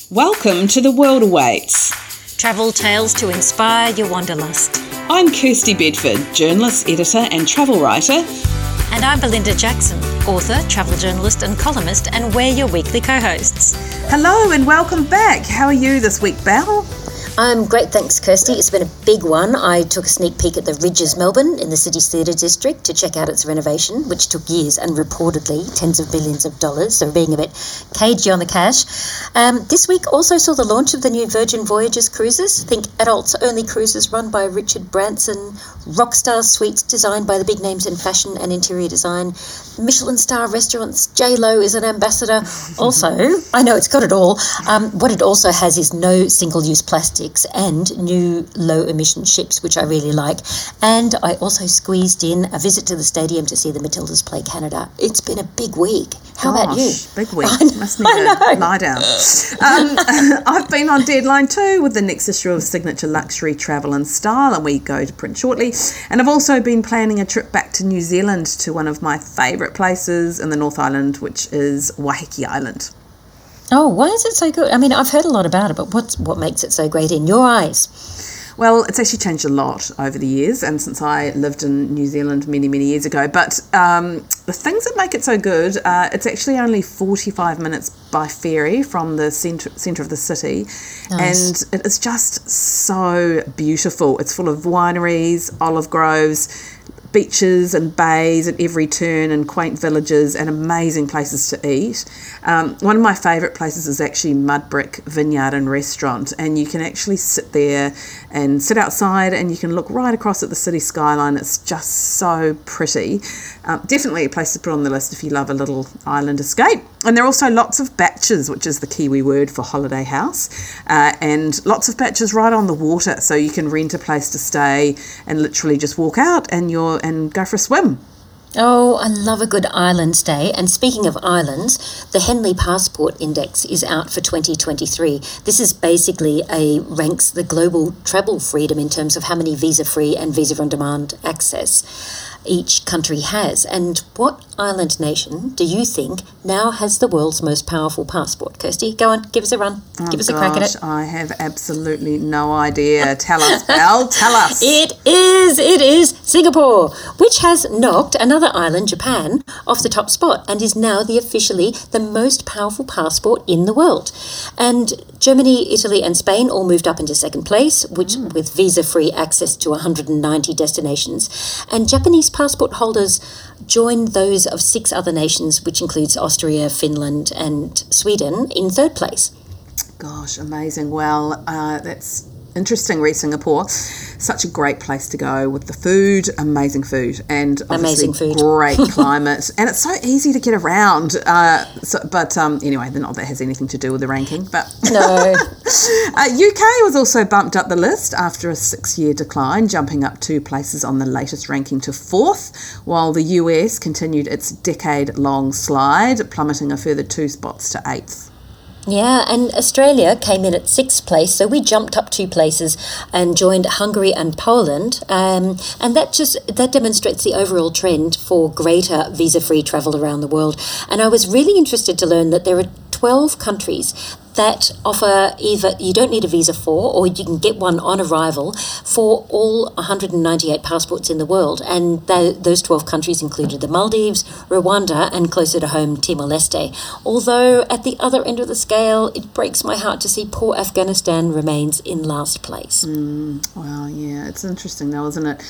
Welcome to The World Awaits. Travel tales to inspire your wanderlust. I'm Kirstie Bedford, journalist, editor, and travel writer. And I'm Belinda Jackson, author, travel journalist, and columnist, and we're your weekly co hosts. Hello and welcome back. How are you this week, Belle? I'm great, thanks, Kirstie. It's been a big one. I took a sneak peek at the Ridges Melbourne in the city's theatre district to check out its renovation, which took years and reportedly tens of billions of dollars, so being a bit cagey on the cash. Um, this week also saw the launch of the new Virgin Voyages cruises. Think adults only cruises run by Richard Branson, rockstar suites designed by the big names in fashion and interior design, Michelin star restaurants. J Lo is an ambassador. Also, I know it's got it all. Um, what it also has is no single use plastic and new low emission ships, which I really like. And I also squeezed in a visit to the stadium to see the Matildas play Canada. It's been a big week. How Gosh, about you? Big week. Must need to lie down. Um, I've been on deadline too with the next issue of Signature Luxury Travel and Style, and we go to print shortly. And I've also been planning a trip back to New Zealand to one of my favourite places in the North Island, which is Waiheke Island. Oh, why is it so good? I mean, I've heard a lot about it, but what's what makes it so great in your eyes? Well, it's actually changed a lot over the years, and since I lived in New Zealand many, many years ago. But um, the things that make it so good, uh, it's actually only 45 minutes by ferry from the centre, centre of the city. Nice. And it is just so beautiful. It's full of wineries, olive groves, beaches and bays at every turn and quaint villages and amazing places to eat. Um, one of my favourite places is actually Mudbrick Vineyard and Restaurant, and you can actually sit there and sit outside and you can look right across at the city skyline. It's just so pretty. Um, definitely a place to put on the list if you love a little island escape. And there are also lots of baches, which is the Kiwi word for holiday house, uh, and lots of baches right on the water, so you can rent a place to stay and literally just walk out and you're and go for a swim. Oh, I love a good island stay. And speaking of islands, the Henley Passport Index is out for 2023. This is basically a ranks the global travel freedom in terms of how many visa free and visa on demand access each country has. And what island nation do you think now has the world's most powerful passport? Kirstie, go on, give us a run. Oh give us gosh, a crack at it. I have absolutely no idea. Tell us, Belle, tell us. It is, it is Singapore, which has knocked another island, Japan, off the top spot and is now the officially the most powerful passport in the world. And Germany, Italy, and Spain all moved up into second place, which mm. with visa-free access to 190 destinations. And Japanese passport holders joined those of six other nations, which includes Austria, Finland, and Sweden, in third place. Gosh, amazing. Well, uh, that's interesting re Singapore. Such a great place to go with the food, amazing food, and amazing food, great climate, and it's so easy to get around. Uh, so, but um, anyway, not that has anything to do with the ranking. But no, uh, UK was also bumped up the list after a six-year decline, jumping up two places on the latest ranking to fourth, while the US continued its decade-long slide, plummeting a further two spots to eighth. Yeah, and Australia came in at sixth place, so we jumped up two places and joined Hungary and Poland, um, and that just that demonstrates the overall trend for greater visa-free travel around the world. And I was really interested to learn that there are 12 countries that offer either you don't need a visa for or you can get one on arrival for all 198 passports in the world and th- those 12 countries included the Maldives, Rwanda and closer to home Timor-Leste. Although at the other end of the scale it breaks my heart to see poor Afghanistan remains in last place. Mm, well, yeah, it's interesting though, isn't it?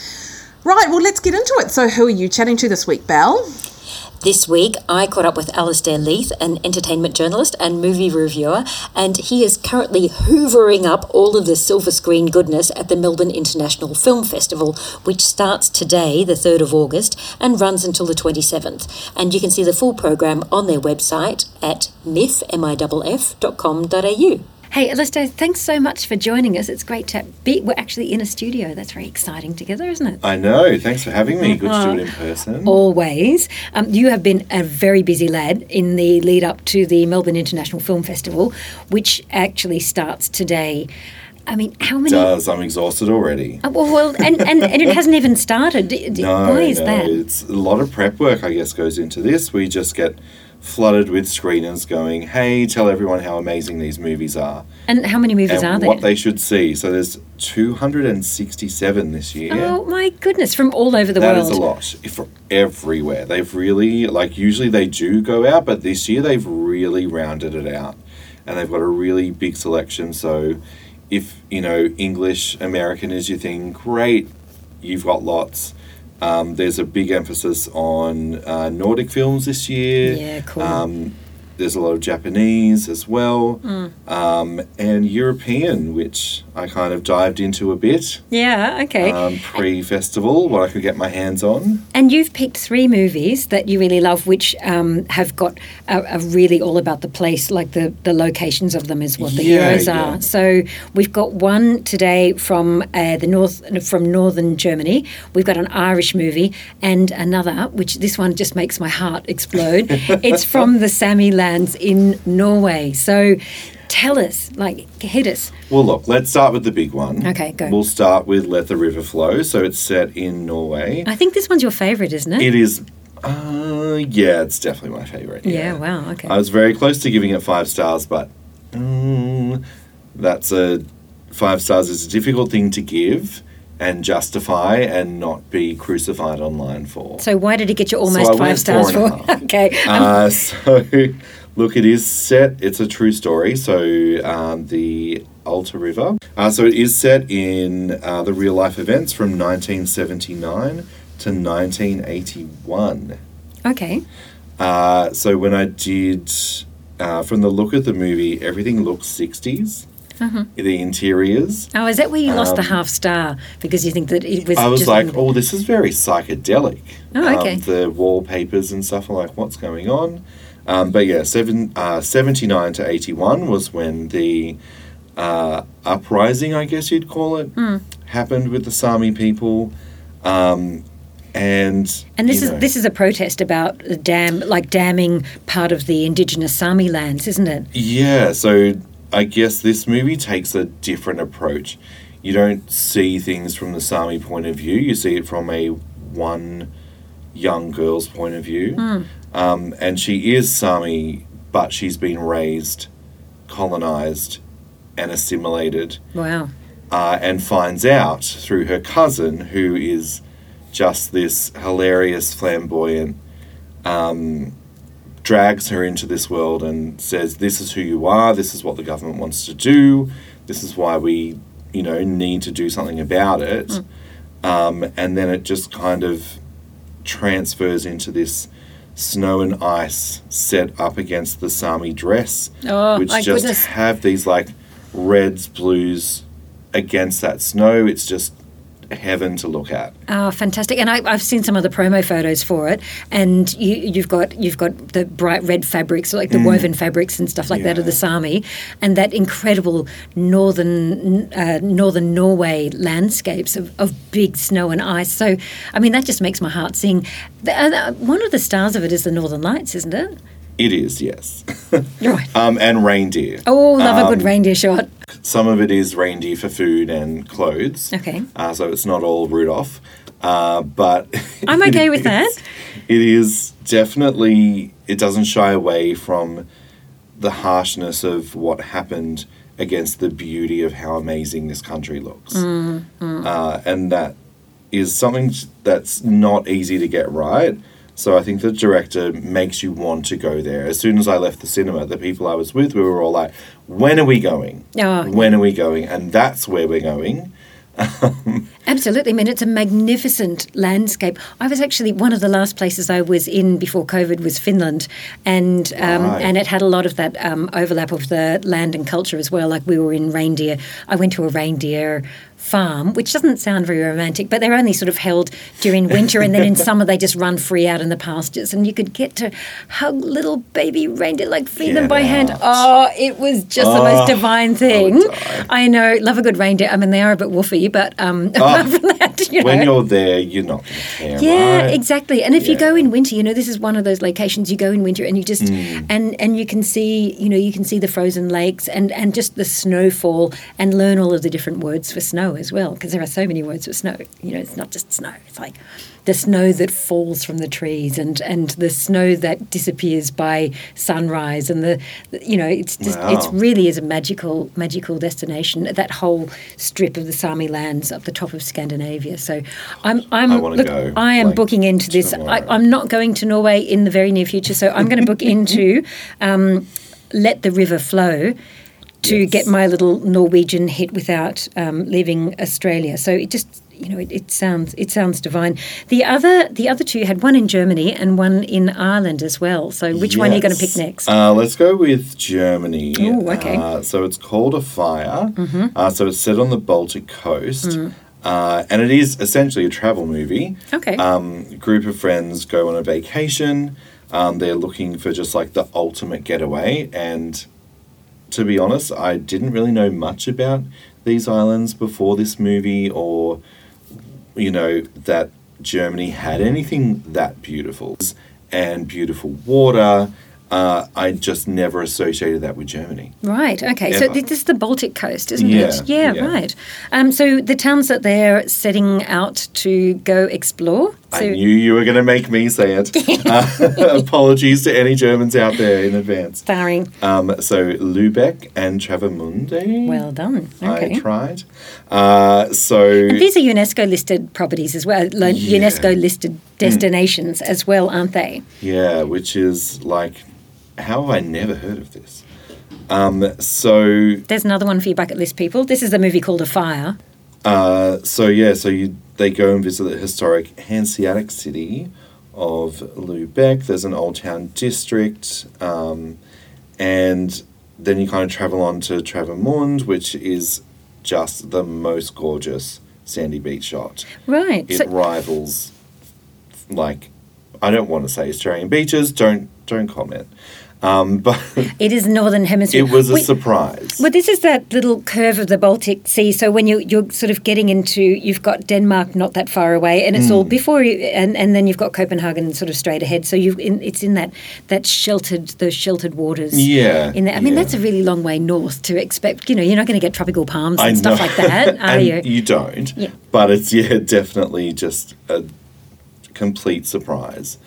Right, well, let's get into it. So, who are you chatting to this week, Belle? This week, I caught up with Alaisdair Leith, an entertainment journalist and movie reviewer, and he is currently hoovering up all of the silver screen goodness at the Melbourne International Film Festival, which starts today, the 3rd of August, and runs until the 27th. And you can see the full program on their website at miff.com.au. Hey, Alaisdair, thanks so much for joining us. It's great to be. We're actually in a studio. That's very exciting together, isn't it? I know. Thanks for having me. Good to do it in person. Always. Um, you have been a very busy lad in the lead up to the Melbourne International Film Festival, which actually starts today. I mean, how many? Does I'm exhausted already? Uh, well, well and, and, and it hasn't even started. no, Why is no. that? It's a lot of prep work, I guess, goes into this. We just get flooded with screeners going, "Hey, tell everyone how amazing these movies are And how many movies are there? what they should see." So there's 267 this year. Oh my goodness, from all over the That world. is a lot for everywhere. They've really like usually they do go out, but this year they've really rounded it out, and they've got a really big selection. So, if you know English American is your thing, great, you've got lots. Um, there's a big emphasis on uh, Nordic films this year. Yeah, cool. Um, there's a lot of Japanese as well, Mm. um, and European, which I kind of dived into a bit yeah, okay. um, pre-festival, what I could get my hands on. And you've picked three movies that you really love, which um, have got a, a really all about the place, like the, the locations of them is what the Yeah, heroes yeah. are. So we've got one today from uh, the north, from northern Germany. We've got an Irish movie and another, which this one just makes my heart explode. it's from the Sami lands in Norway. So tell us, like, hit us. Well, look, let's start with the big one. Okay, go. We'll start with Let the River Flow. So it's set in Norway. I think this one's your favourite, isn't it? It is, uh, yeah, it's definitely my favorite. yeah, wow, okay. I was very close to giving it five stars, but mm, that's a five stars is a difficult thing to give and justify and not be crucified online for. so why did it get you almost I five stars four and a for? okay. um, Uh, so, look, it is set. It's a true story. So, um, the Alta River. Uh, so, it is set in uh, the real life events from 1979 to 1981. okay. Uh, so, when I did, uh, from the look of the movie, everything looks 60s. Uh-huh. The interiors. Oh, is that where you lost the half star because you think that it was? Um, I was like, oh, this is very psychedelic. Oh, okay. Um, the wallpapers and stuff. I'm like, what's going on? Um, but yeah, seven, uh, 79 to 81 was when the uh, uprising, I guess you'd call it, Hmm. happened with the Sami people. Um, and And this is know, this is a protest about the dam, like damming part of the indigenous Sami lands, isn't it? Yeah, so I guess this movie takes a different approach. You don't see things from the Sami point of view, you see it from a one young girl's point of view. Um, and she is Sami, but she's been raised, colonized, and assimilated, Wow. uh, and finds out through her cousin, who is just this hilarious, flamboyant um, drags her into this world and says, "This is who you are. This is what the government wants to do. This is why we, you know, need to do something about it." Um, and then it just kind of transfers into this snow and ice set up against the Sami dress, Oh, which just goodness. have these like reds, blues against that snow. It's just heaven to look at. Oh, fantastic! And I, I've seen some of the promo photos for it, and you, you've got you've got the bright red fabrics, like the woven fabrics and stuff like that of the Sami, and that incredible northern uh, northern Norway landscapes of, of big snow and ice. So, I mean, that just makes my heart sing. Uh, one of the stars of it is the Northern Lights, isn't it? It is, yes. Right. um, and reindeer. Oh, love a Um, good reindeer shot. Some of it is reindeer for food and clothes. Okay. Uh, so it's not all Rudolph. Uh, but I'm okay with it that. is- It is definitely, it doesn't shy away from the harshness of what happened against the beauty of how amazing this country looks. Mm, Uh, and that is something that's not easy to get right. So I think the director makes you want to go there. As soon as I left the cinema, the people I was with, we were all like, "When are we going? Oh, when are we going?" And that's where we're going. Um, Absolutely. I mean, it's a magnificent landscape. I was actually one of the last places I was in before COVID was Finland, and um, Right. and it had a lot of that um, overlap of the land and culture as well. Like we were in reindeer. I went to a reindeer farm, which doesn't sound very romantic, but they're only sort of held during winter, and then in summer they just run free out in the pastures, and you could get to hug little baby reindeer, like feed them Get by hand. Oh, it was just the most Oh, divine thing. die. I know, love a good reindeer. I mean, they are a bit woofy, but um, apart from that, you know. When you're there, you're not going to care, yeah, right? exactly. And if you go in winter, you know, this is one of those locations you go in winter and you just Mm. and and you can see, you know, you can see the frozen lakes and and just the snowfall and learn all of the different words for snow as well, because there are so many words for snow. You know, it's not just snow. It's like the snow that falls from the trees and, and the snow that disappears by sunrise and the, you know, it's just Wow. it's really is a magical magical destination. That whole strip of the Sami lands up the top of Scandinavia. So I'm I'm I look, go, I am like, booking into this. I. I'm not going to Norway in the very near future, so I'm going to book into um, let the river flow to Yes. get my little Norwegian hit without um, leaving Australia. So it just you know it, it sounds it sounds divine. The other the other two had one in Germany and one in Ireland as well. So which one are you going to pick next? Uh, let's go with Germany. Ooh, okay. Uh, so it's called Afire. Mm-hmm. Uh, so it's set on the Baltic coast. Mm. Uh, and it is essentially a travel movie. Okay. Um, group of friends go on a vacation. Um, they're looking for just like the ultimate getaway. And to be honest, I didn't really know much about these islands before this movie or, you know, that Germany had anything that beautiful and beautiful water. Uh, I just never associated that with Germany. Right. Okay. So this is the Baltic coast, isn't Yeah, it? Yeah. yeah. Right. Um, so the towns that they're setting out to go explore. So I knew you were going to make me say it. uh, apologies to any Germans out there in advance. starring. Um, so Lübeck and Travemünde. Well done. Okay. I tried. Uh, so And these are UNESCO listed properties as well, Yeah. Hmm. UNESCO listed destinations as well, aren't they? yeah, which is like, how have I never heard of this? Um, so There's another one for your bucket list people. This is a movie called Afire. Uh, so yeah, so you they go and visit the historic Hanseatic city of Lübeck. There's an old town district, um, and then you kind of travel on to Travemund, which is just the most gorgeous sandy beach shot. Right. It So, rivals, like, I don't want to say Australian beaches. Don't don't comment. Um, but it is Northern Hemisphere. it was a Wait, surprise. Well, this is that little curve of the Baltic Sea. So when you you're sort of getting into, you've got Denmark not that far away, and it's Hmm. all before you, and, and then you've got Copenhagen sort of straight ahead. So you it's in that that sheltered those sheltered waters. Yeah, In that, I mean, yeah. that's a really long way north to expect. You know, you're not going to get tropical palms and stuff like that, are and you? don't. Yeah. But it's yeah, definitely just a complete surprise.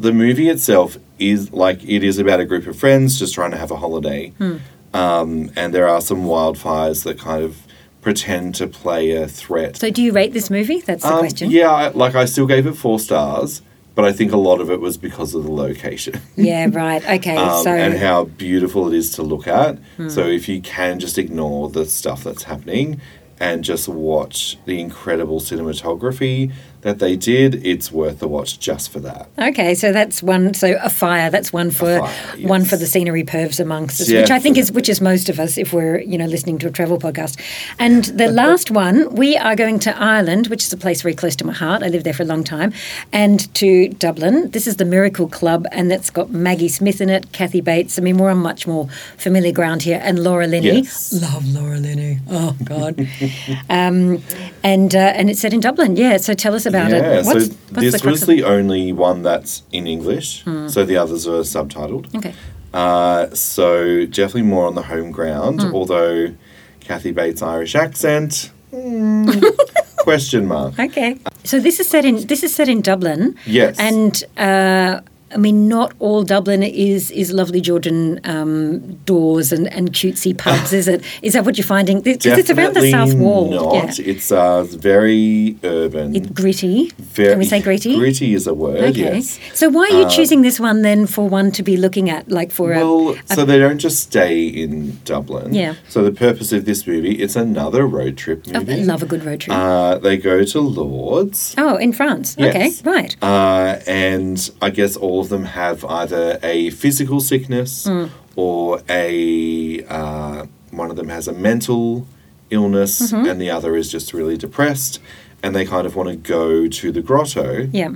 The movie itself is like it is about a group of friends just trying to have a holiday, Hmm. um, and there are some wildfires that kind of pretend to play a threat. So do you rate this movie? That's the Um, question. Yeah, I- like I still gave it four stars, but I think a lot of it was because of the location. Yeah, right. Okay. um, so and how beautiful it is to look at. Hmm. So if you can just ignore the stuff that's happening and just watch the incredible cinematography that they did, it's worth the watch just for that. Okay, so that's one. So Afire. That's one for fire, one for the scenery pervs amongst us, which I think is which is most of us if we're you know listening to a travel podcast. And the last one, we are going to Ireland, which is a place very close to my heart. I lived there for a long time, and to Dublin. This is the Miracle Club, and that's got Maggie Smith in it, Kathy Bates. I mean, we're on much more familiar ground here, and Laura Linney. Yes. Love Laura Linney. Oh God. um, and uh, and it's set in Dublin. Yeah. So tell us about yeah, it. What's, so what's this the was the only one that's in English, so the others are subtitled. Okay. Uh, so definitely more on the home ground, Hmm. although Kathy Bates' Irish accent, hmm, question mark. Okay. So this is set in this is set in Dublin. Yes. And uh, I mean, not all Dublin is is lovely Georgian um, doors and, and cutesy pubs, is it? Is that what you're finding? Because it's around the south wall. Not. Yeah. It's uh, very urban. It, gritty. very, Can we say gritty? Gritty is a word. Okay. Yes. So why are you Uh, choosing this one then for one to be looking at, like for Well, a, so they don't just stay in Dublin. Yeah. So the purpose of this movie, it's another road trip a? movie. I love a good road trip. Uh, they go to Lourdes. oh, in France. yes. Okay. Right. Uh, and I guess all of them have either a physical sickness Mm. or a uh, one of them has a mental illness Mm-hmm. and the other is just really depressed and they kind of want to go to the grotto Yeah.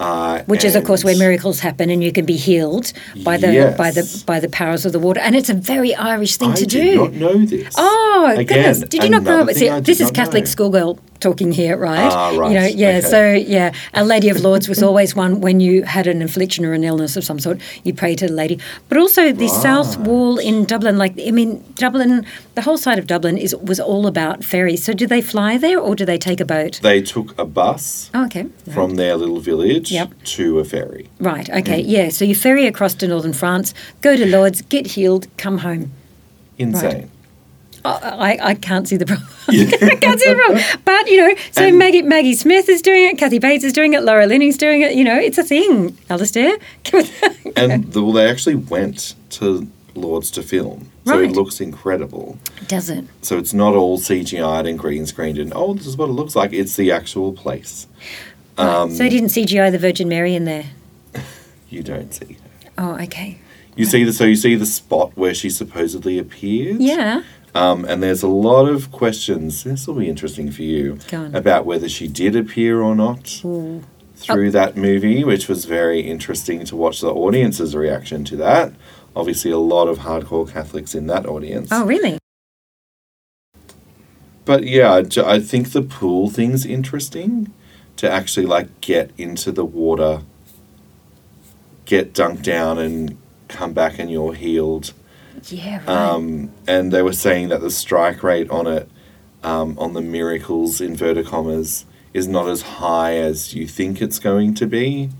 Uh, Which is, of course, where miracles happen, and you can be healed by the by the by the powers of the water. And it's a very Irish thing I to did do. not know this. Oh Again, goodness! Did you not grow up? See, this is Catholic know. schoolgirl talking here, right? Ah, right, You know, yeah. okay. So yeah, Our Lady of Lourdes was always one when you had an affliction or an illness of some sort, you pray to the lady. But also the South Wall in Dublin, like I mean, Dublin, the whole side of Dublin is was all about ferries. So do they fly there or do they take a boat? They took a bus Oh, okay. from their little village Yep. to a ferry. Right. Okay. Yeah. So you ferry across to northern France, go to Lourdes, get healed, come home. Insane. I, I can't see the problem. I can't see the problem. But you know, so And- Maggie Maggie Smith is doing it, Kathy Bates is doing it, Laura Linney's doing it. You know, it's a thing. Alaisdair. And the, well, they actually went to Lourdes to film. So Right. it looks incredible. Does it? So it's not all CGI'd and green screened and, oh, this is what it looks like. It's the actual place. Um, so they didn't CGI the Virgin Mary in there. You don't see. her. Oh, okay. You see the so you see the spot where she supposedly appeared. Yeah. Um, and there's a lot of questions. This will be interesting for you about whether she did appear or not through that movie, which was very interesting to watch the audience's reaction to that. Obviously, a lot of hardcore Catholics in that audience. Oh, really? But yeah, I I think the pool thing's interesting to actually like get into the water, get dunked down, and come back and you're healed. Yeah. Right. Um, and they were saying that the strike rate on it, um, on the miracles inverted commas, is not as high as you think it's going to be.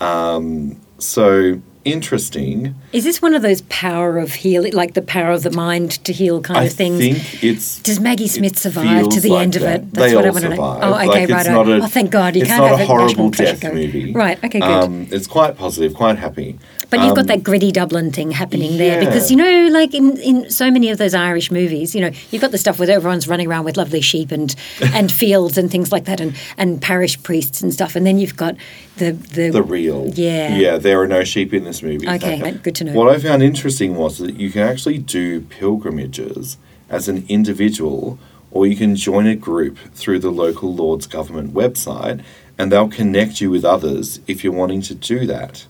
Um, so interesting. is this one of those power of healing, like the power of the mind to heal kind I of things? I think it's. Does Maggie Smith survive to the like end of that. it? That's they what I want to know. Oh, okay, Like, right. a- oh, thank God. You it's can't not have a horrible death movie. Right. Okay. Good. Um, it's quite positive, quite happy. But you've got Um, that gritty Dublin thing happening there because you know, like in, in so many of those Irish movies, you know, you've got the stuff where everyone's running around with lovely sheep and and fields and things like that, and, and parish priests and stuff, and then you've got the the, the real. Yeah. Yeah, there are no sheep in this movie. Okay, good to know. What I found interesting was that you can actually do pilgrimages as an individual, or you can join a group through the local Lourdes government website, and they'll connect you with others if you're wanting to do that.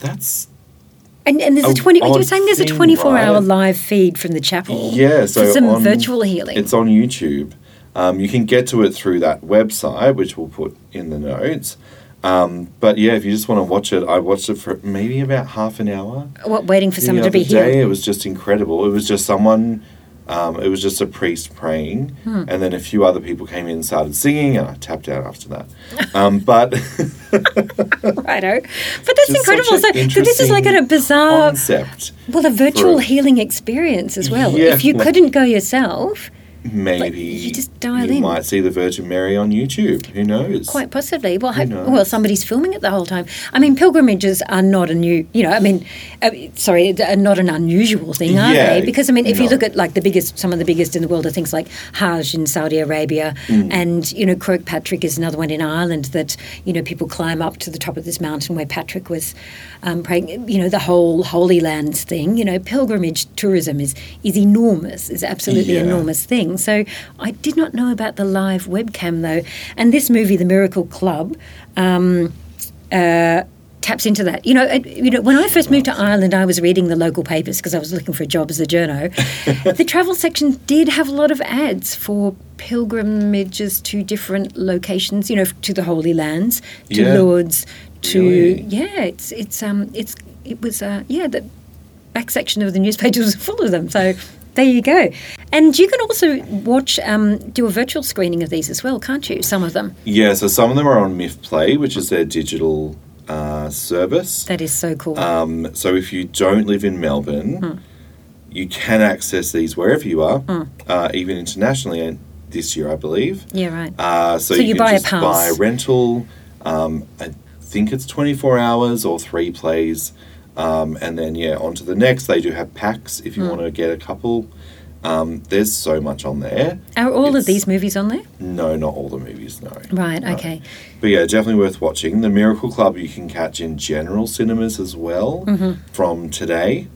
That's and, and there's a a twenty. You were saying there's a thing, 24 hour live feed from the chapel. Yeah, so for some on- virtual healing. It's on YouTube. Um, you can get to it through that website, which we'll put in the notes. Um, but yeah, if you just want to watch it, I watched it for maybe about half an hour. what waiting for the someone to be healed. It was just incredible. It was just someone. Um, it was just a priest praying, Hmm. and then a few other people came in and started singing, and I tapped out after that. Um, but Righto. But that's just incredible. So, so this is like a bizarre, concept. well, a virtual for- healing experience as well. Yeah, if you couldn't go yourself, Maybe you just dial you in. might see the Virgin Mary on YouTube. Who knows? Quite possibly. Well, well, somebody's filming it the whole time. I mean, pilgrimages are not a new, you know, I mean, uh, sorry, not an unusual thing, are Yeah, they? Because I mean, if you look at like the biggest, some of the biggest in the world are things like Hajj in Saudi Arabia, Mm. and you know, Croagh Patrick is another one in Ireland that you know people climb up to the top of this mountain where Patrick was um, praying. You know, the whole Holy Lands thing. You know, pilgrimage tourism is is enormous. is absolutely Yeah. enormous thing. So I did not know about the live webcam though. And this movie, The Miracle Club, um, uh, taps into that. You know, it, you know, when I first moved to Ireland, I was reading the local papers because I was looking for a job as a journo. the travel section did have a lot of ads for pilgrimages to different locations. You know, to the Holy Lands, to Yeah. Lourdes, to Really? yeah. It's it's um it's it was uh yeah the back section of the newspapers was full of them. So there you go. And you can also watch, um, do a virtual screening of these as well, can't you? Some of them. Yeah, so some of them are on MIFF Play, which is their digital uh, service. That is so cool. Um, so if you don't live in Melbourne, Hmm. you can access these wherever you are, uh, even internationally. And this year, I believe. yeah, right. Uh, so, So you, you can buy a pass. buy a rental. Um, I think it's twenty four hours or three plays, um, and then yeah, on to the next. They do have packs if you Hmm. want to get a couple. Um, there's so much on there. Are all of these movies on there? No, not all the movies. No. Right, No. okay. But yeah, definitely worth watching. The Miracle Club you can catch in general cinemas as well Mm-hmm. from today.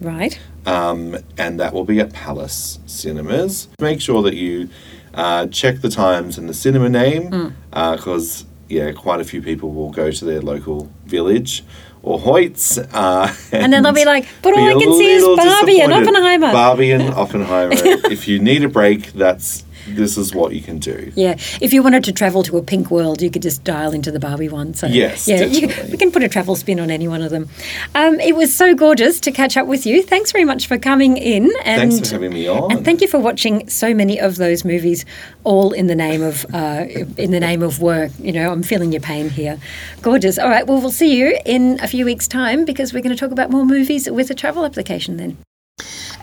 Right. Um, and that will be at Palace Cinemas. Make sure that you uh, check the times and the cinema name Mm. because yeah, quite a few people will go to their local village or Hoyts. Uh, And then they'll be like, "But all I can see is Barbie and. Oppenheimer." Barbie and Oppenheimer. if you need a break, that's this is what you can do. Yeah, if you wanted to travel to a pink world, you could just dial into the Barbie one. So Yes, yeah, you, we can put a travel spin on any one of them. Um, it was so gorgeous to catch up with you. Thanks very much for coming in, and Thanks for having me on. and thank you for watching so many of those movies, all in the name of uh, in the name of work. You know, I'm feeling your pain here. Gorgeous. All right, well, we'll see you in a few weeks' time because we're going to talk about more movies with a travel application then.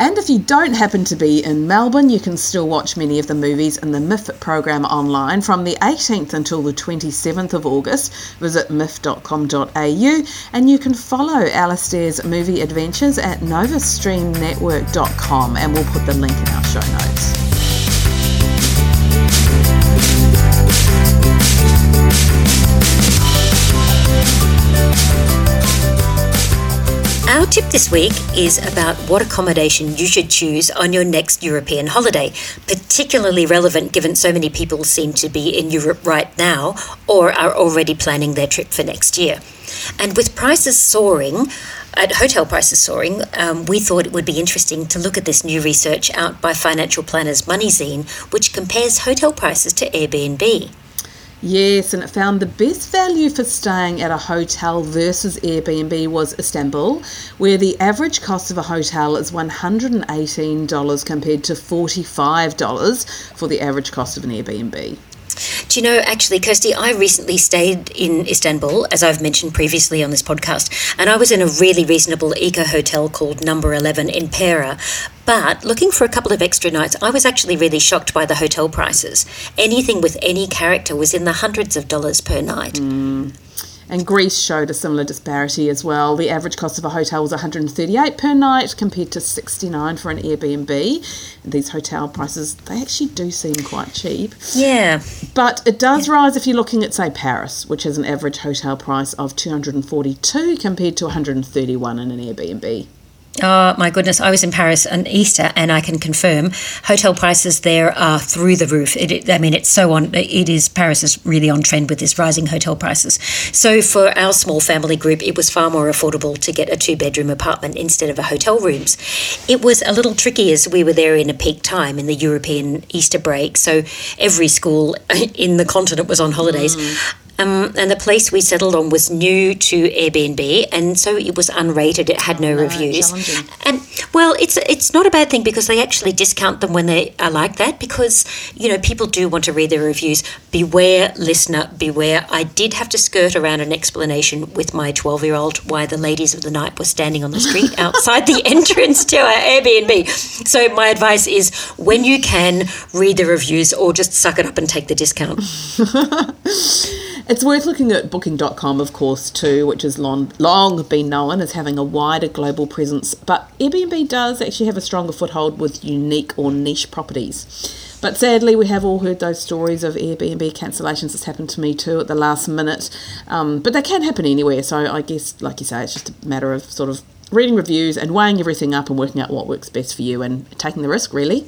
And if you don't happen to be in Melbourne, you can still watch many of the movies in the MIFF program online from the 18th until the 27th of August. Visit miff.com.au and you can follow Alaisdair's movie adventures at novastreamnetwork.com and we'll put the link in our show notes. Our tip this week is about what accommodation you should choose on your next European holiday, particularly relevant given so many people seem to be in Europe right now or are already planning their trip for next year. And with prices soaring, at hotel prices soaring, um, we thought it would be interesting to look at this new research out by financial planners Moneyzine, which compares hotel prices to Airbnb. Yes, and it found the best value for staying at a hotel versus Airbnb was Istanbul, where the average cost of a hotel is $118 compared to $45 for the average cost of an Airbnb. Do you know, actually, Kirstie, I recently stayed in Istanbul, as I've mentioned previously on this podcast, and I was in a really reasonable eco hotel called Number 11 in Pera. But looking for a couple of extra nights, I was actually really shocked by the hotel prices. Anything with any character was in the hundreds of dollars per night. Hmm. And Greece showed a similar disparity as well. The average cost of a hotel was 138 per night compared to 69 for an Airbnb. These hotel prices, they actually do seem quite cheap. Yeah. But it does rise if you're looking at, say, Paris, which has an average hotel price of 242 compared to 131 in an Airbnb. Oh my goodness! I was in Paris on Easter, and I can confirm hotel prices there are through the roof. It, it- I mean, it's so on. It is Paris is really on trend with this rising hotel prices. So for our small family group, it was far more affordable to get a two-bedroom apartment instead of a hotel rooms. It was a little tricky as we were there in a peak time in the European Easter break. So every school in the continent was on holidays. Mm. Um, and the place we settled on was new to Airbnb, and so it was unrated. It had no reviews. And well, it's it's not a bad thing because they actually discount them when they are like that because you know people do want to read their reviews. Beware, listener, beware. I did have to skirt around an explanation with my twelve year old why the ladies of the night were standing on the street outside the entrance to our Airbnb. So my advice is when you can read the reviews or just suck it up and take the discount. It's worth looking at booking.com, of course, too, which has long, long been known as having a wider global presence. But Airbnb does actually have a stronger foothold with unique or niche properties. But sadly, we have all heard those stories of Airbnb cancellations. It's happened to me too at the last minute. Um, but they can happen anywhere. So I guess, like you say, it's just a matter of sort of reading reviews and weighing everything up and working out what works best for you and taking the risk, really.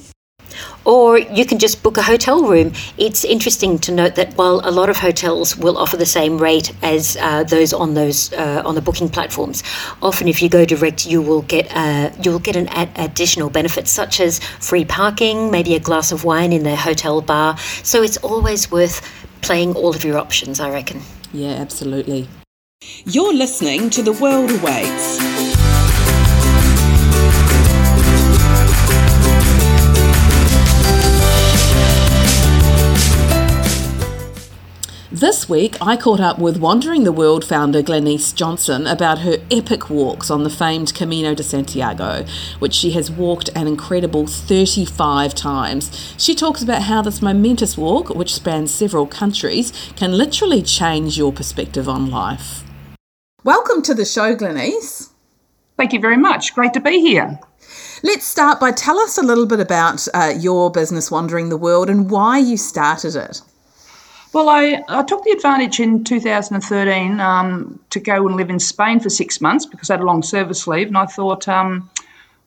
Or you can just book a hotel room. It's interesting to note that while a lot of hotels will offer the same rate as uh, those on those uh, on the booking platforms, often if you go direct, you will get uh, you'll get an ad- additional benefits such as free parking, maybe a glass of wine in the hotel bar. So it's always worth playing all of your options, I reckon. Yeah, absolutely. You're listening to The World Awaits. This week, I caught up with Wandering the World founder Glenyce Johnston about her epic walks on the famed Camino de Santiago, which she has walked an incredible 35 times. She talks about how this momentous walk, which spans several countries, can literally change your perspective on life. Welcome to the show, Glenyce. Thank you very much. Great to be here. Let's start by tell us a little bit about uh, your business, Wandering the World, and why you started it. Well, I, I took the advantage in 2013 um, to go and live in Spain for six months because I had a long service leave, and I thought, um,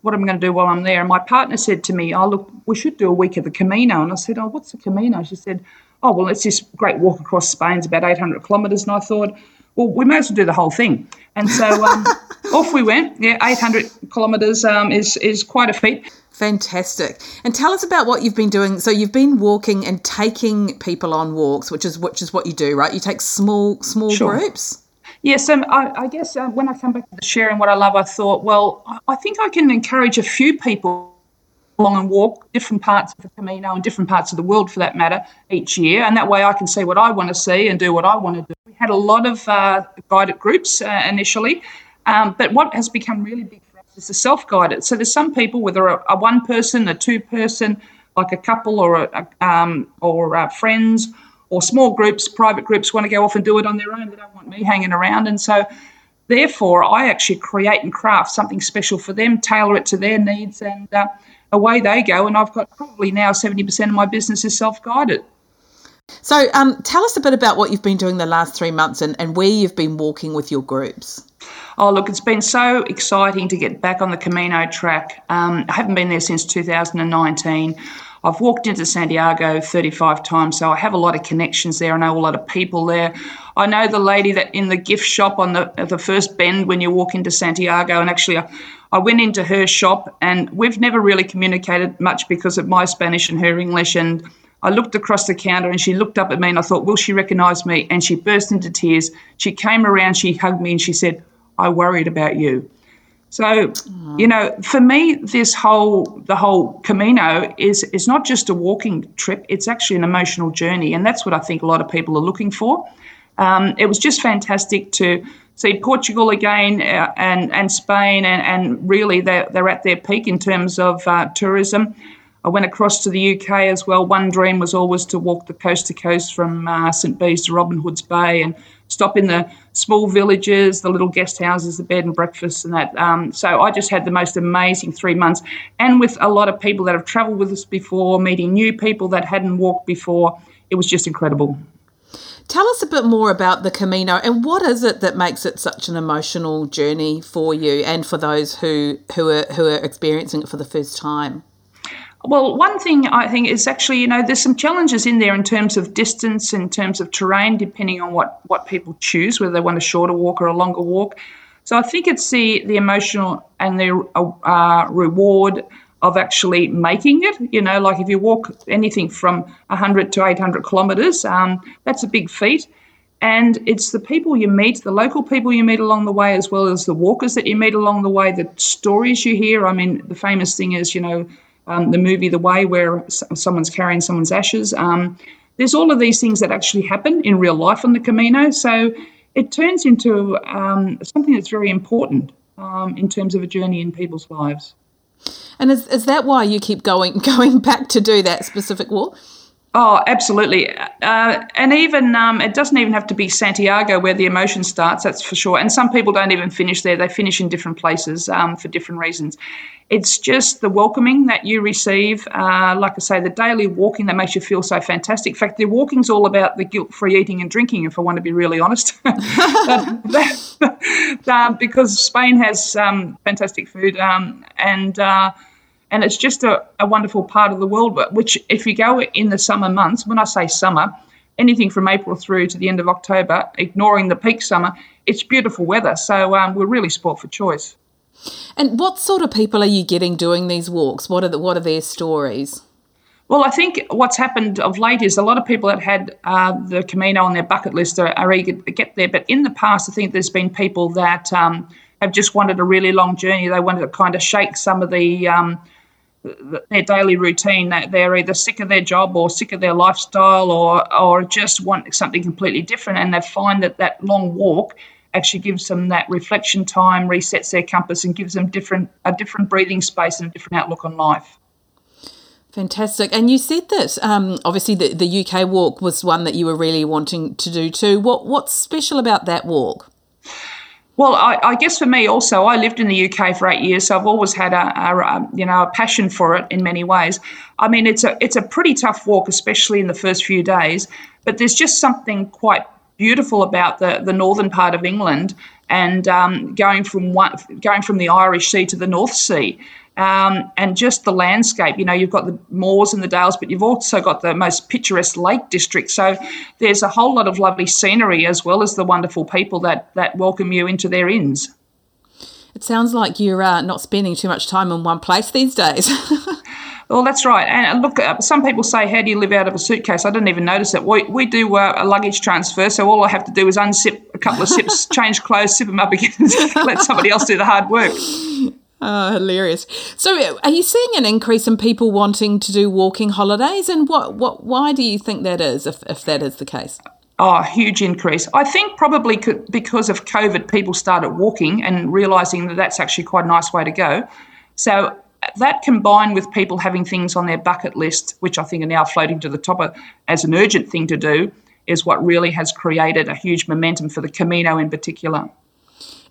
what am I going to do while I'm there? And my partner said to me, "Oh, look, we should do a week of the Camino." And I said, "Oh, what's the Camino?" She said, oh, well, it's this great walk across Spain. It's about 800 kilometres. And I thought, well, we may as well do the whole thing. And so um, off we went. Yeah, 800 kilometres um, is, is quite a feat. Fantastic. And tell us about what you've been doing. So you've been walking and taking people on walks, which is which is what you do, right? You take small small sure. groups. Yes, um, I, I guess uh, when I come back to the sharing what I love, I thought, well, I think I can encourage a few people along and walk different parts of the Camino and different parts of the world for that matter each year. And that way I can see what I want to see and do what I want to do. We had a lot of uh, guided groups uh, initially, um, but what has become really big for a self guided. So there's some people, whether a, a one person, a two person, like a couple or a, um, or uh, friends or small groups, private groups want to go off and do it on their own. They don't want me hanging around. And so therefore I actually create and craft something special for them, tailor it to their needs and uh, away they go. And I've got probably now 70% of my business is self guided. So, um, tell us a bit about what you've been doing the last three months and, and where you've been walking with your groups. Oh, look, it's been so exciting to get back on the Camino track. Um, I haven't been there since 2019. I've walked into Santiago 35 times, so I have a lot of connections there. I know a lot of people there. I know the lady that in the gift shop on the the first bend when you walk into Santiago, and actually, I, I went into her shop, and we've never really communicated much because of my Spanish and her English, and I looked across the counter and she looked up at me and I thought, will she recognize me? And she burst into tears. She came around, she hugged me, and she said, I worried about you. So, you know, for me, this whole the whole Camino is is not just a walking trip; it's actually an emotional journey, and that's what I think a lot of people are looking for. Um, it was just fantastic to see Portugal again uh, and and Spain, and, and really they're they're at their peak in terms of uh, tourism. I went across to the UK as well. One dream was always to walk the coast to coast from uh, St Bees to Robin Hood's Bay and stop in the small villages, the little guest houses, the bed and breakfasts, and that. Um, so I just had the most amazing three months, and with a lot of people that have travelled with us before, meeting new people that hadn't walked before. It was just incredible. Tell us a bit more about the Camino and what is it that makes it such an emotional journey for you and for those who who are who are experiencing it for the first time. Well, one thing I think is actually, you know, there's some challenges in there in terms of distance, in terms of terrain, depending on what, what people choose, whether they want a shorter walk or a longer walk. So I think it's the, the emotional and the uh, reward of actually making it. You know, like if you walk anything from 100 to 800 kilometres, um, that's a big feat. And it's the people you meet, the local people you meet along the way, as well as the walkers that you meet along the way, the stories you hear. I mean, the famous thing is, you know, um, the movie The Way, where someone's carrying someone's ashes. Um, there's all of these things that actually happen in real life on the Camino. So it turns into um, something that's very important um, in terms of a journey in people's lives. And is, is that why you keep going going back to do that specific walk? Oh, absolutely. Uh, and even um, it doesn't even have to be Santiago where the emotion starts, that's for sure. And some people don't even finish there, they finish in different places um, for different reasons. It's just the welcoming that you receive. Uh, like I say, the daily walking that makes you feel so fantastic. In fact, the walking's all about the guilt free eating and drinking, if I want to be really honest. uh, because Spain has um, fantastic food um, and uh, and it's just a, a wonderful part of the world. Which, if you go in the summer months, when I say summer, anything from April through to the end of October, ignoring the peak summer, it's beautiful weather. So um, we're really sport for choice. And what sort of people are you getting doing these walks? What are the, what are their stories? Well, I think what's happened of late is a lot of people that had uh, the Camino on their bucket list are, are, eager to get there. But in the past, I think there's been people that um, have just wanted a really long journey. They wanted to kind of shake some of the um, their daily routine that they're either sick of their job or sick of their lifestyle or or just want something completely different and they find that that long walk actually gives them that reflection time resets their compass and gives them different a different breathing space and a different outlook on life Fantastic. And you said that um, obviously the, the UK walk was one that you were really wanting to do too. What what's special about that walk? Well, I, I, guess for me also, I lived in the UK for eight years, so I've always had a, a, you know a passion for it in many ways. I mean, it's a it's a pretty tough walk, especially in the first few days. But there's just something quite beautiful about the, the northern part of England and um, going from one, going from the Irish Sea to the North Sea. Um, and just the landscape. You know, you've got the moors and the dales, but you've also got the most picturesque lake district. So there's a whole lot of lovely scenery as well as the wonderful people that that welcome you into their inns. It sounds like you're uh, not spending too much time in one place these days. Well, that's right. And look, uh, some people say, "How do you live out of a suitcase?" I didn't even notice it. We, we do uh, a luggage transfer, so all I have to do is unzip a couple of sips, change clothes, zip them up again, let somebody else do the hard work. Oh, hilarious! So, are you seeing an increase in people wanting to do walking holidays, and what, what, why do you think that is, if, if that is the case? Oh, huge increase. I think probably because of COVID, people started walking and realizing that that's actually quite a nice way to go. So that combined with people having things on their bucket list, which I think are now floating to the top of, as an urgent thing to do, is what really has created a huge momentum for the Camino in particular.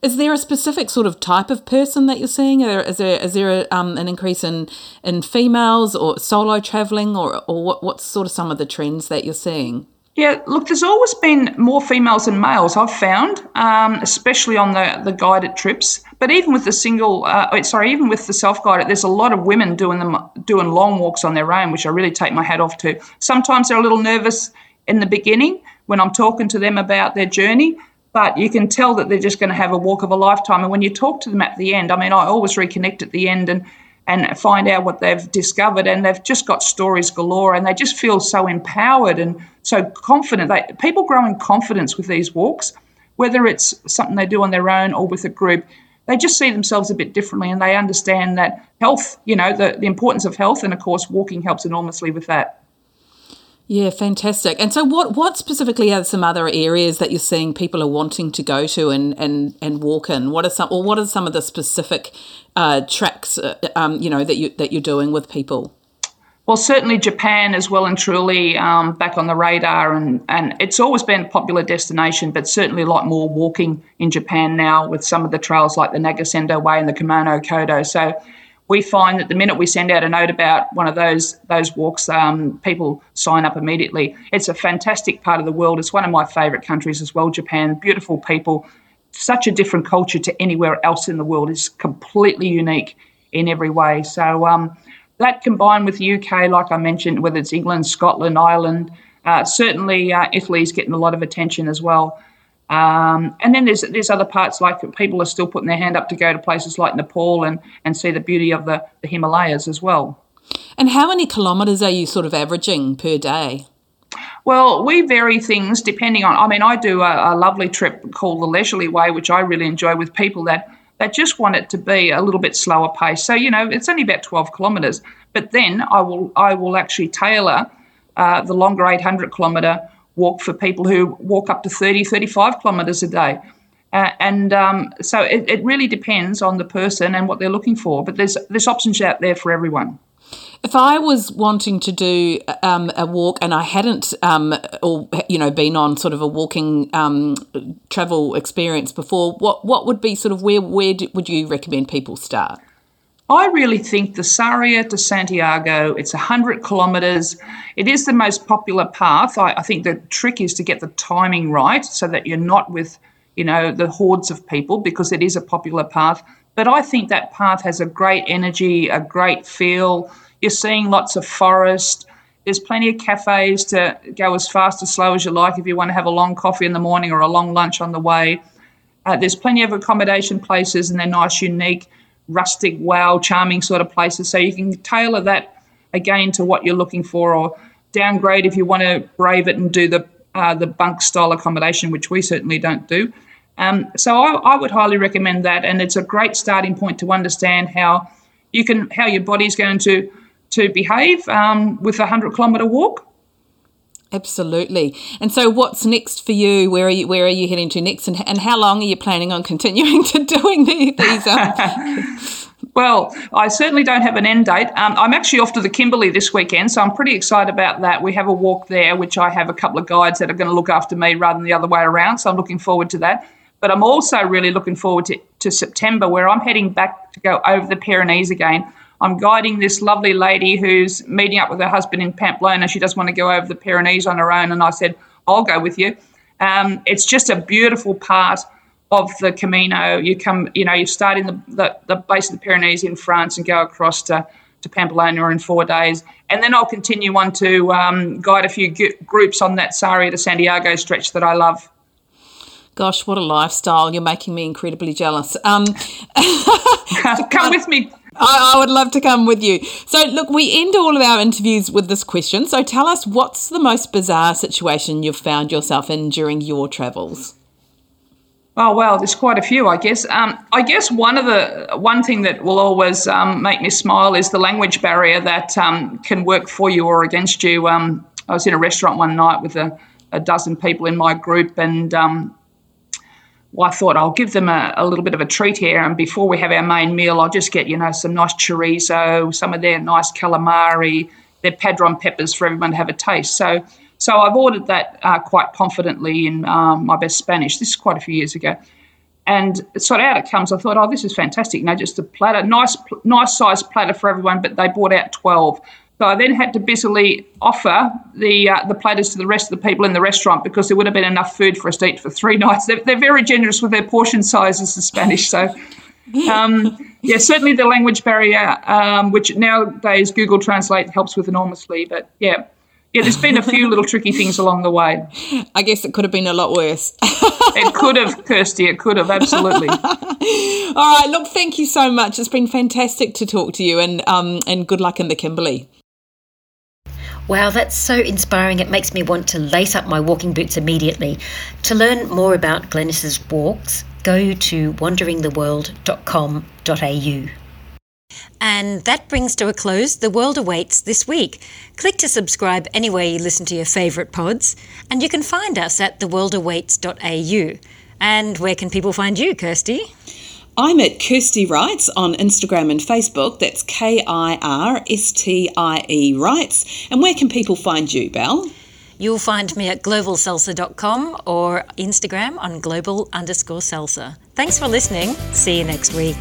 Is there a specific sort of type of person that you're seeing? Is there is there um, an increase in, in females or solo traveling, or or what, what's sort of some of the trends that you're seeing? Yeah, look, there's always been more females than males, I've found, um, especially on the, the guided trips. But even with the single, uh, oh, sorry, even with the self guided, there's a lot of women doing them doing long walks on their own, which I really take my hat off to. Sometimes they're a little nervous in the beginning when I'm talking to them about their journey, but you can tell that they're just going to have a walk of a lifetime. And when you talk to them at the end, I mean, I always reconnect at the end and and find out what they've discovered. And they've just got stories galore, and they just feel so empowered and so confident. They, people grow in confidence with these walks, whether it's something they do on their own or with a group. They just see themselves a bit differently, and they understand that health, you know, the, the importance of health, and of course, walking helps enormously with that. Yeah, fantastic. And so, what what specifically are some other areas that you're seeing people are wanting to go to and and and walk in? What are some or what are some of the specific uh, tracks, uh, um, you know, that you that you're doing with people? Well, certainly Japan is well and truly um, back on the radar, and, and it's always been a popular destination, but certainly a lot more walking in Japan now with some of the trails like the Nakasendo Way and the Kumano Kodo. So we find that the minute we send out a note about one of those those walks, um, people sign up immediately. It's a fantastic part of the world. It's one of my favourite countries as well. Japan, beautiful people, such a different culture to anywhere else in the world. It's completely unique in every way. So um, that combined with the UK, like I mentioned, whether it's England, Scotland, Ireland, uh, certainly uh, Italy's getting a lot of attention as well. Um, and then there's there's other parts like people are still putting their hand up to go to places like Nepal and, and see the beauty of the, the Himalayas as well. And how many kilometres are you sort of averaging per day? Well, we vary things depending on. I mean, I do a, a lovely trip called the Leisurely Way, which I really enjoy with people that that just want it to be a little bit slower pace. So you know, it's only about 12 kilometres, but then I will I will actually tailor uh, the longer 800 kilometre walk for people who walk up to 30, 35 kilometres a day. Uh, and um, so it, it really depends on the person and what they're looking for. But there's there's options out there for everyone. If I was wanting to do um, a walk and I hadn't, um, or you know, been on sort of a walking um, travel experience before, what what would be sort of where where do, would you recommend people start? I really think the Sarria to Santiago, it's 100 kilometres. It is the most popular path. I, I, think the trick is to get the timing right so that you're not with, you know, the hordes of people because it is a popular path. But I think that path has a great energy, a great feel. You're seeing lots of forest. There's plenty of cafes to go as fast or slow as you like if you want to have a long coffee in the morning or a long lunch on the way. Uh, there's plenty of accommodation places and they're nice, unique rustic, wow, charming sort of places. So you can tailor that again to what you're looking for, or downgrade if you want to brave it and do the uh, the bunk style accommodation, which we certainly don't do. Um, so I, I, would highly recommend that, and it's a great starting point to understand how you can how your body's going to to behave um, with a hundred kilometre walk. Absolutely. And so, what's next for you? Where are you? Where are you heading to next? And, and how long are you planning on continuing to doing these? Um... well, I certainly don't have an end date. Um, I'm actually off to the Kimberley this weekend, so I'm pretty excited about that. We have a walk there, which I have a couple of guides that are going to look after me rather than the other way around. So I'm looking forward to that. But I'm also really looking forward to, to September, where I'm heading back to go over the Pyrenees again. I'm guiding this lovely lady who's meeting up with her husband in Pamplona. She doesn't want to go over the Pyrenees on her own. And I said, I'll go with you. Um, it's just a beautiful part of the Camino. You come, you know, you start in the, the, the base of the Pyrenees in France and go across to, to Pamplona in four days. And then I'll continue on to um, guide a few g- groups on that Sarria to Santiago stretch that I love. Gosh, what a lifestyle. You're making me incredibly jealous. Um, come with me. I, I, would love to come with you. So, look, we end all of our interviews with this question. So, tell us what's the most bizarre situation you've found yourself in during your travels? Oh well, there's quite a few, I guess. Um, I guess one of the one thing that will always um, make me smile is the language barrier that um, can work for you or against you. Um, I was in a restaurant one night with a, a dozen people in my group, and um, well, I thought I'll give them a, a, little bit of a treat here. And before we have our main meal, I'll just get you know some nice chorizo, some of their nice calamari, their padron peppers for everyone to have a taste. So so I've ordered that uh, quite confidently in um, my best Spanish. This is quite a few years ago. And sort of out it comes. I thought, oh, this is fantastic. You know, just a platter, nice, nice sized platter for everyone. But they brought out twelve. So I then had to busily offer the uh, the platters to the rest of the people in the restaurant because there would have been enough food for us to eat for three nights. They're, they're very generous with their portion sizes, the Spanish. So, um, yeah, certainly the language barrier, um, which nowadays Google Translate helps with enormously. But yeah, yeah, there's been a few little tricky things along the way. I guess it could have been a lot worse. it could have, Kirstie. It could have, absolutely. All right, look, thank you so much. It's been fantastic to talk to you, and um, and good luck in the Kimberley. Wow, that's so inspiring. It makes me want to lace up my walking boots immediately. To learn more about Glenyce's walks, go to wanderingtheworld.com.au. And that brings to a close The World Awaits this week. Click to subscribe anywhere you listen to your favourite pods, and you can find us at theworldawaits.au. And where can people find you, Kirstie? I'm at Kirstie Writes on Instagram and Facebook. That's K I R S T I E Writes. And where can people find you, Belle? You'll find me at globalsalsa.com or Instagram on global underscore salsa. Thanks for listening. See you next week.